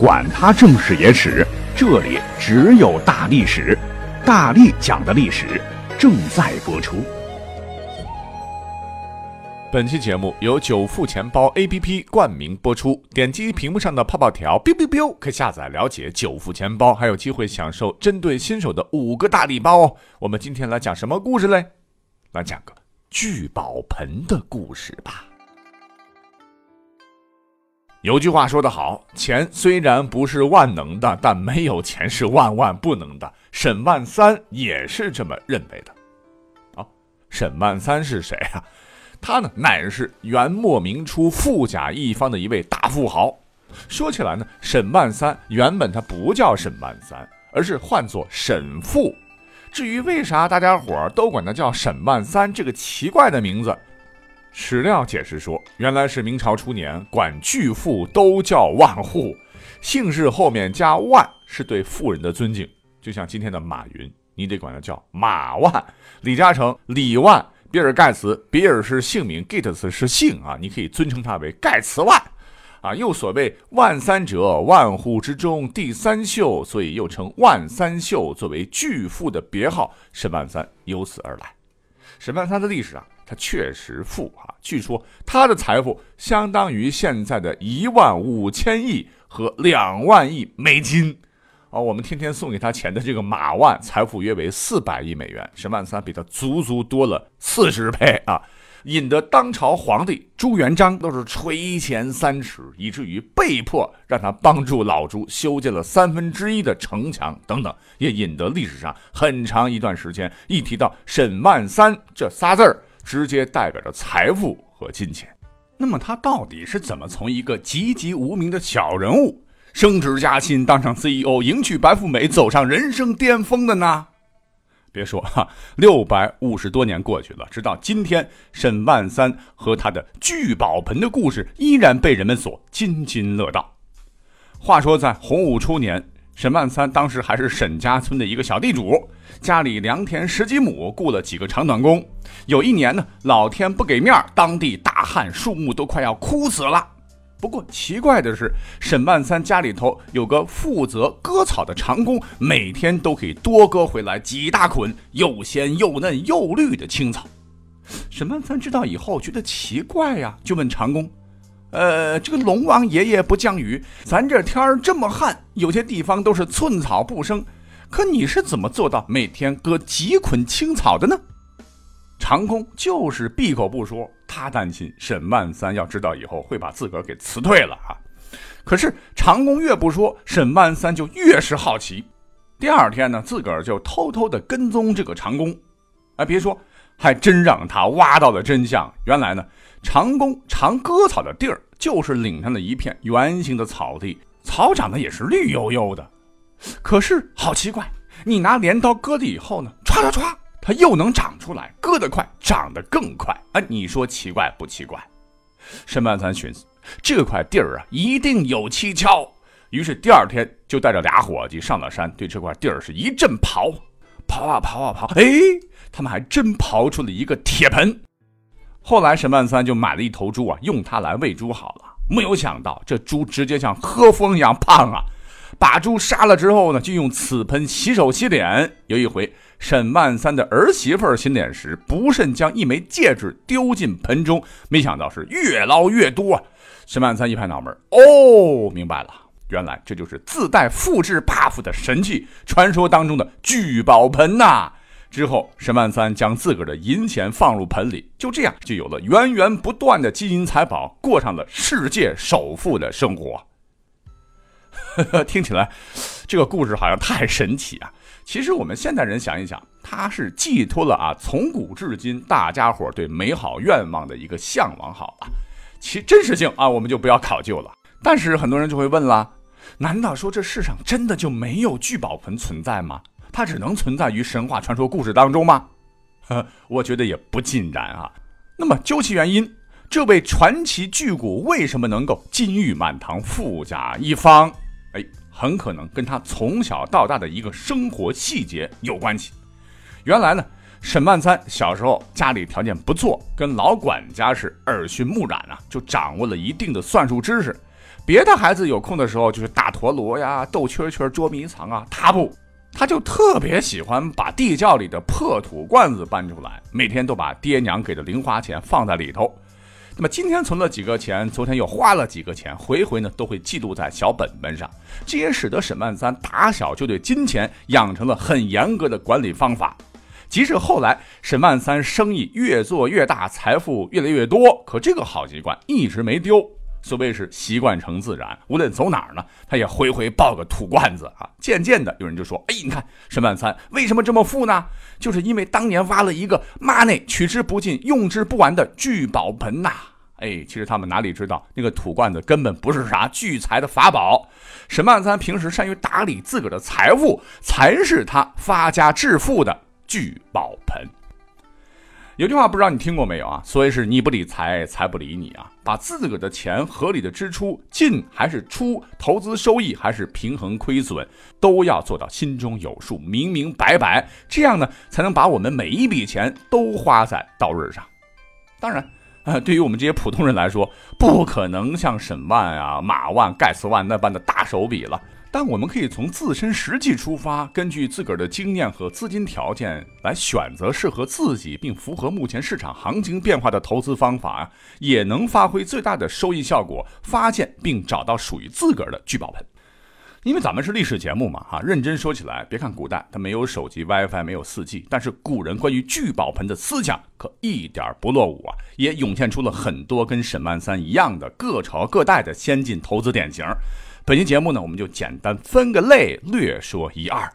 管他正史野史，这里只有大历史，大力讲的历史正在播出。本期节目由九富钱包 APP 冠名播出，点击屏幕上的泡泡条，biu biu biu，可以下载了解九富钱包，还有机会享受针对新手的五个大礼包哦。我们今天来讲什么故事嘞？来讲个聚宝盆的故事吧。有句话说得好，钱虽然不是万能的，但没有钱是万万不能的。沈万三也是这么认为的。啊，沈万三是谁啊？他呢，乃是元末明初富甲一方的一位大富豪。说起来呢，沈万三原本他不叫沈万三，而是唤作沈富。至于为啥大家伙都管他叫沈万三这个奇怪的名字？史料解释说，原来是明朝初年，管巨富都叫万户，姓氏后面加万是对富人的尊敬。就像今天的马云，你得管他叫马万；李嘉诚、李万；比尔盖茨，比尔是姓名，Gates 是姓啊，你可以尊称他为盖茨万。啊，又所谓万三者，万户之中第三秀，所以又称万三秀，作为巨富的别号，沈万三由此而来。沈万三的历史啊。他确实富啊，据说他的财富相当于现在的一万五千亿和两万亿美金，啊，我们天天送给他钱的这个马万财富约为四百亿美元，沈万三比他足足多了四十倍啊，引得当朝皇帝朱元璋都是垂涎三尺，以至于被迫让他帮助老朱修建了三分之一的城墙等等，也引得历史上很长一段时间一提到沈万三这仨字儿。直接代表着财富和金钱。那么他到底是怎么从一个籍籍无名的小人物，升职加薪，当上 CEO，迎娶白富美，走上人生巅峰的呢？别说哈，六百五十多年过去了，直到今天，沈万三和他的聚宝盆的故事依然被人们所津津乐道。话说在洪武初年。沈万三当时还是沈家村的一个小地主，家里良田十几亩，雇了几个长短工。有一年呢，老天不给面儿，当地大旱，树木都快要枯死了。不过奇怪的是，沈万三家里头有个负责割草的长工，每天都可以多割回来几大捆又鲜又嫩又绿的青草。沈万三知道以后觉得奇怪呀，就问长工。呃，这个龙王爷爷不降雨，咱这天儿这么旱，有些地方都是寸草不生。可你是怎么做到每天割几捆青草的呢？长工就是闭口不说，他担心沈万三要知道以后会把自个儿给辞退了啊。可是长工越不说，沈万三就越是好奇。第二天呢，自个儿就偷偷的跟踪这个长工，哎，别说，还真让他挖到了真相。原来呢。长工常割草的地儿，就是岭上的一片圆形的草地，草长得也是绿油油的。可是好奇怪，你拿镰刀割了以后呢，唰唰唰，它又能长出来，割得快，长得更快。啊，你说奇怪不奇怪？沈万三寻思，这块地儿啊，一定有蹊跷。于是第二天就带着俩伙计上了山，对这块地儿是一阵刨，刨啊刨啊刨，哎，他们还真刨出了一个铁盆。后来沈万三就买了一头猪啊，用它来喂猪好了。没有想到这猪直接像喝风一样胖啊！把猪杀了之后呢，就用此盆洗手洗脸。有一回，沈万三的儿媳妇洗脸时不慎将一枚戒指丢进盆中，没想到是越捞越多！沈万三一拍脑门，哦，明白了，原来这就是自带复制 buff 的神器，传说当中的聚宝盆呐！之后，沈万三将自个儿的银钱放入盆里，就这样就有了源源不断的金银财宝，过上了世界首富的生活。听起来，这个故事好像太神奇啊！其实我们现代人想一想，它是寄托了啊从古至今大家伙对美好愿望的一个向往。好了，其真实性啊，我们就不要考究了。但是很多人就会问了：难道说这世上真的就没有聚宝盆存在吗？它只能存在于神话传说故事当中吗？呵，我觉得也不尽然啊。那么究其原因，这位传奇巨贾为什么能够金玉满堂、富甲一方？哎，很可能跟他从小到大的一个生活细节有关系。原来呢，沈万三小时候家里条件不错，跟老管家是耳熏目染啊，就掌握了一定的算术知识。别的孩子有空的时候就是打陀螺呀、斗蛐蛐、捉迷藏啊，他不，他就特别喜欢把地窖里的破土罐子搬出来，每天都把爹娘给的零花钱放在里头。那么今天存了几个钱，昨天又花了几个钱，回回呢都会记录在小本本上。这也使得沈万三打小就对金钱养成了很严格的管理方法。即使后来沈万三生意越做越大，财富越来越多，可这个好习惯一直没丢。所谓是习惯成自然，无论走哪儿呢，他也回回抱个土罐子啊。渐渐的，有人就说：“哎，你看沈万三为什么这么富呢？就是因为当年挖了一个妈内取之不尽、用之不完的聚宝盆呐。”哎，其实他们哪里知道，那个土罐子根本不是啥聚财的法宝。沈万三平时善于打理自个儿的财富，才是他发家致富的聚宝盆。有句话不知道你听过没有啊？所以是你不理财，财不理你啊。把自个的钱合理的支出，进还是出，投资收益还是平衡亏损，都要做到心中有数，明明白白。这样呢，才能把我们每一笔钱都花在刀刃上。当然。啊，对于我们这些普通人来说，不可能像沈万啊、马万、盖茨万那般的大手笔了。但我们可以从自身实际出发，根据自个儿的经验和资金条件来选择适合自己并符合目前市场行情变化的投资方法，也能发挥最大的收益效果，发现并找到属于自个儿的聚宝盆。因为咱们是历史节目嘛，哈，认真说起来，别看古代它没有手机、WiFi，没有 4G，但是古人关于聚宝盆的思想可一点不落伍啊，也涌现出了很多跟沈万三一样的各朝各代的先进投资典型。本期节目呢，我们就简单分个类，略说一二。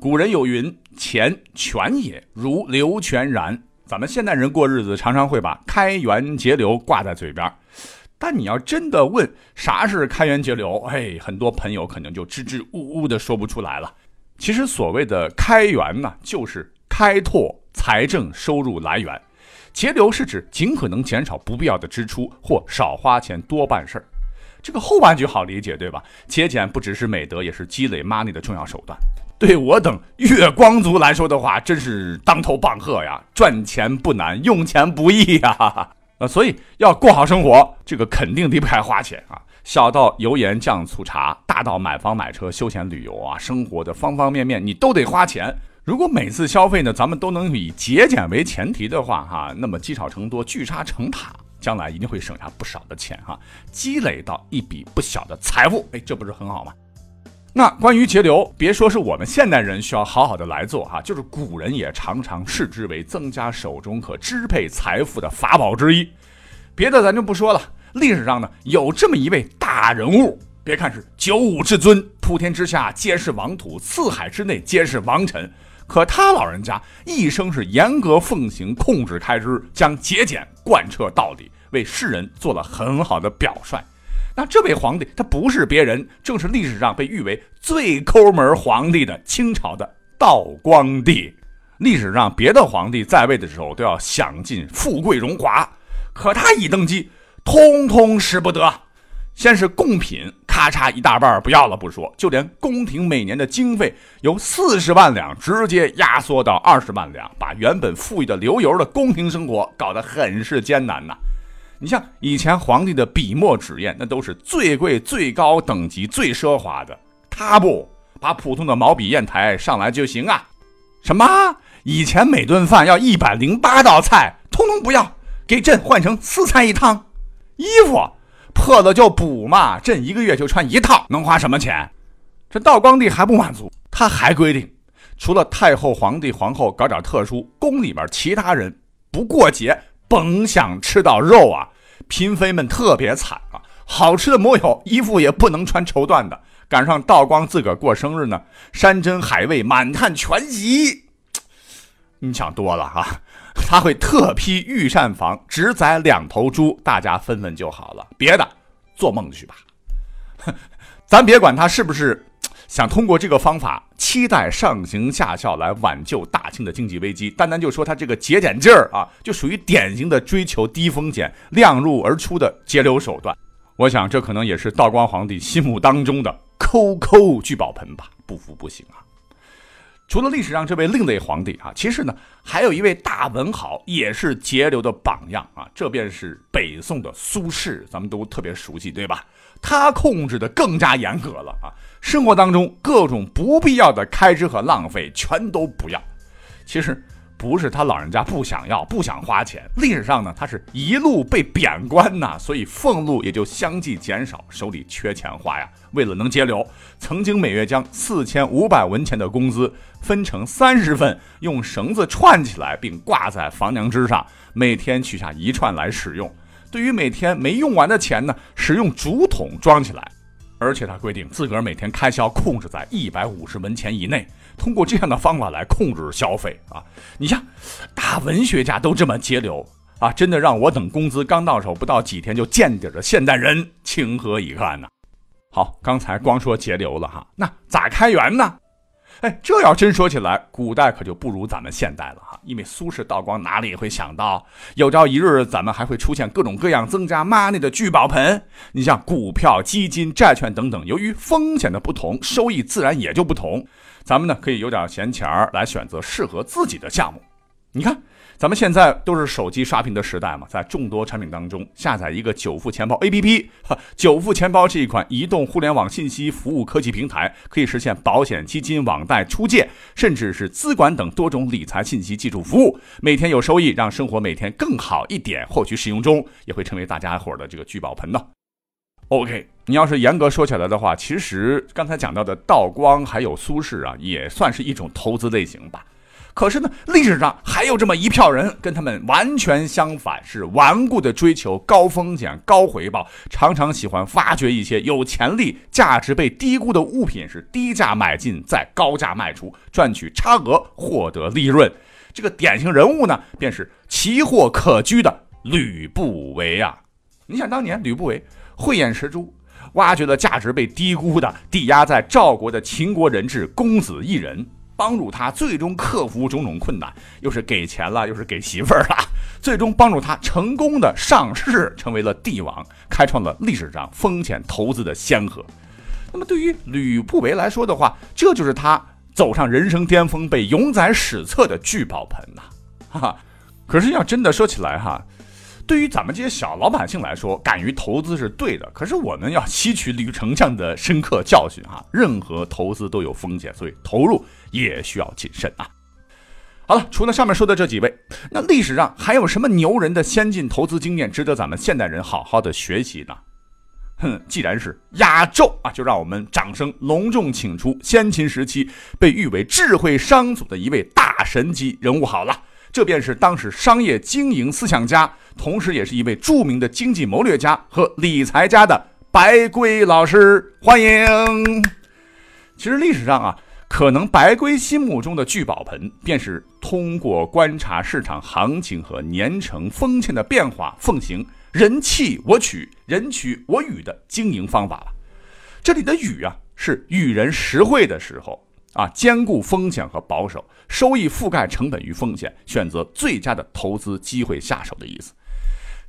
古人有云：“钱泉也，如流泉然。”咱们现代人过日子常常会把开源节流挂在嘴边。但你要真的问啥是开源节流，哎，很多朋友可能就支支吾吾的说不出来了。其实所谓的开源呢，就是开拓财政收入来源；节流是指尽可能减少不必要的支出或少花钱多办事儿。这个后半句好理解，对吧？节俭不只是美德，也是积累 money 的重要手段。对我等月光族来说的话，真是当头棒喝呀！赚钱不难，用钱不易呀。呃，所以要过好生活，这个肯定离不开花钱啊。小到油盐酱醋茶，大到买房买车、休闲旅游啊，生活的方方面面你都得花钱。如果每次消费呢，咱们都能以节俭为前提的话，哈，那么积少成多，聚沙成塔，将来一定会省下不少的钱哈，积累到一笔不小的财富。哎，这不是很好吗？那关于节流，别说是我们现代人需要好好的来做哈，就是古人也常常视之为增加手中可支配财富的法宝之一。别的咱就不说了，历史上呢有这么一位大人物，别看是九五至尊，普天之下皆是王土，四海之内皆是王臣，可他老人家一生是严格奉行控制开支，将节俭贯彻到底，为世人做了很好的表率。那这位皇帝，他不是别人，正是历史上被誉为最抠门皇帝的清朝的道光帝。历史上别的皇帝在位的时候都要享尽富贵荣华，可他一登基，通通使不得。先是贡品，咔嚓一大半不要了不说，就连宫廷每年的经费由四十万两直接压缩到二十万两，把原本富裕的流油的宫廷生活搞得很是艰难呐。你像以前皇帝的笔墨纸砚，那都是最贵、最高等级、最奢华的。他不把普通的毛笔砚台上来就行啊？什么？以前每顿饭要一百零八道菜，通通不要，给朕换成四菜一汤。衣服破了就补嘛，朕一个月就穿一套，能花什么钱？这道光帝还不满足，他还规定，除了太后、皇帝、皇后搞点特殊，宫里面其他人不过节。甭想吃到肉啊！嫔妃们特别惨啊，好吃的没有，衣服也不能穿绸缎的。赶上道光自个儿过生日呢，山珍海味满汉全席，你想多了啊！他会特批御膳房，只宰两头猪，大家分分就好了。别的，做梦去吧！咱别管他是不是。想通过这个方法，期待上行下效来挽救大清的经济危机。单单就说他这个节俭劲儿啊，就属于典型的追求低风险、量入而出的节流手段。我想这可能也是道光皇帝心目当中的抠抠聚宝盆吧，不服不行啊！除了历史上这位另类皇帝啊，其实呢，还有一位大文豪也是节流的榜样啊，这便是北宋的苏轼，咱们都特别熟悉，对吧？他控制的更加严格了啊！生活当中各种不必要的开支和浪费全都不要。其实不是他老人家不想要、不想花钱，历史上呢，他是一路被贬官呐，所以俸禄也就相继减少，手里缺钱花呀。为了能节流，曾经每月将四千五百文钱的工资分成三十份，用绳子串起来，并挂在房梁之上，每天取下一串来使用。对于每天没用完的钱呢，使用竹筒装起来，而且他规定自个儿每天开销控制在一百五十文钱以内，通过这样的方法来控制消费啊！你像大文学家都这么节流啊，真的让我等工资刚到手不到几天就见底的现代人情何以堪呢？好，刚才光说节流了哈，那咋开源呢？哎，这要真说起来，古代可就不如咱们现代了哈。因为苏轼、道光哪里会想到，有朝一日咱们还会出现各种各样增加 money 的聚宝盆？你像股票、基金、债券等等，由于风险的不同，收益自然也就不同。咱们呢，可以有点闲钱儿来选择适合自己的项目。你看。咱们现在都是手机刷屏的时代嘛，在众多产品当中下载一个久富钱包 APP，哈，久富钱包是一款移动互联网信息服务科技平台，可以实现保险、基金、网贷、出借，甚至是资管等多种理财信息技术服务，每天有收益，让生活每天更好一点。或许使用中也会成为大家伙的这个聚宝盆呢。OK，你要是严格说起来的话，其实刚才讲到的道光还有苏轼啊，也算是一种投资类型吧。可是呢，历史上还有这么一票人，跟他们完全相反，是顽固的追求高风险、高回报，常常喜欢发掘一些有潜力、价值被低估的物品，是低价买进，再高价卖出，赚取差额，获得利润。这个典型人物呢，便是奇货可居的吕不韦啊！你想当年吕不韦慧眼识珠，挖掘了价值被低估的抵押在赵国的秦国人质公子异人。帮助他最终克服种种困难，又是给钱了，又是给媳妇儿了，最终帮助他成功的上市，成为了帝王，开创了历史上风险投资的先河。那么对于吕不韦来说的话，这就是他走上人生巅峰、被永载史册的聚宝盆呐！哈哈，可是要真的说起来哈。对于咱们这些小老百姓来说，敢于投资是对的。可是我们要吸取吕丞相的深刻教训啊！任何投资都有风险，所以投入也需要谨慎啊。好了，除了上面说的这几位，那历史上还有什么牛人的先进投资经验值得咱们现代人好好的学习呢？哼，既然是压轴啊，就让我们掌声隆重请出先秦时期被誉为智慧商祖的一位大神级人物好了。这便是当时商业经营思想家，同时也是一位著名的经济谋略家和理财家的白圭老师，欢迎。其实历史上啊，可能白圭心目中的聚宝盆，便是通过观察市场行情和年成风欠的变化，奉行人弃我取、人取我予的经营方法了。这里的予啊，是与人实惠的时候。啊，兼顾风险和保守，收益覆盖成本与风险，选择最佳的投资机会下手的意思。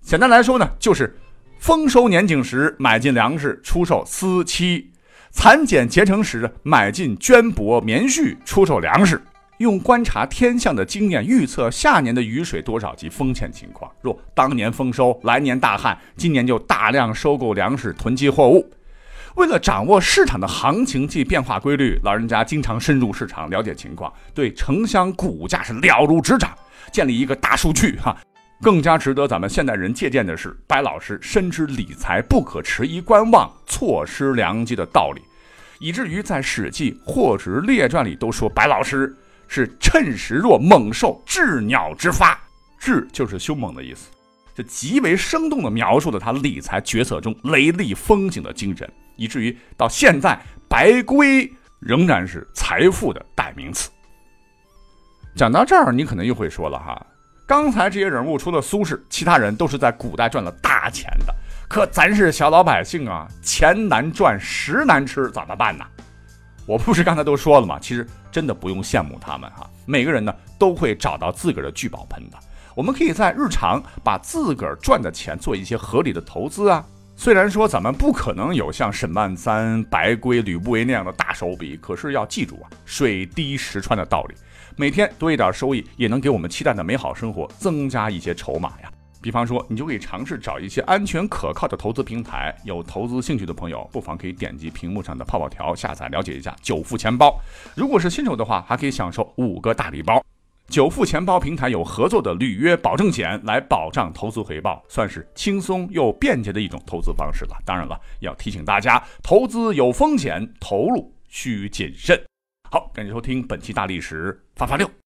简单来说呢，就是丰收年景时买进粮食，出售丝漆；蚕茧结成时买进绢帛棉絮，出售粮食。用观察天象的经验预测下年的雨水多少及风险情况。若当年丰收，来年大旱，今年就大量收购粮食，囤积货物。为了掌握市场的行情及变化规律，老人家经常深入市场了解情况，对城乡股价是了如指掌，建立一个大数据哈。更加值得咱们现代人借鉴的是，白老师深知理财不可迟疑观望，错失良机的道理，以至于在《史记·货殖列传》里都说白老师是趁时若猛兽至鸟之发，至就是凶猛的意思。这极为生动地描述了他理财决策中雷厉风行的精神，以至于到现在，白圭仍然是财富的代名词。讲到这儿，你可能又会说了哈，刚才这些人物除了苏轼，其他人都是在古代赚了大钱的，可咱是小老百姓啊，钱难赚，食难吃，怎么办呢？我不是刚才都说了吗？其实真的不用羡慕他们哈，每个人呢都会找到自个儿的聚宝盆的。我们可以在日常把自个儿赚的钱做一些合理的投资啊。虽然说咱们不可能有像沈万三、白圭、吕不韦那样的大手笔，可是要记住啊，水滴石穿的道理。每天多一点收益，也能给我们期待的美好生活增加一些筹码呀。比方说，你就可以尝试找一些安全可靠的投资平台。有投资兴趣的朋友，不妨可以点击屏幕上的泡泡条下载了解一下九富钱包。如果是新手的话，还可以享受五个大礼包。九富钱包平台有合作的履约保证险来保障投资回报，算是轻松又便捷的一种投资方式了。当然了，要提醒大家，投资有风险，投入需谨慎。好，感谢收听本期大历史发发六。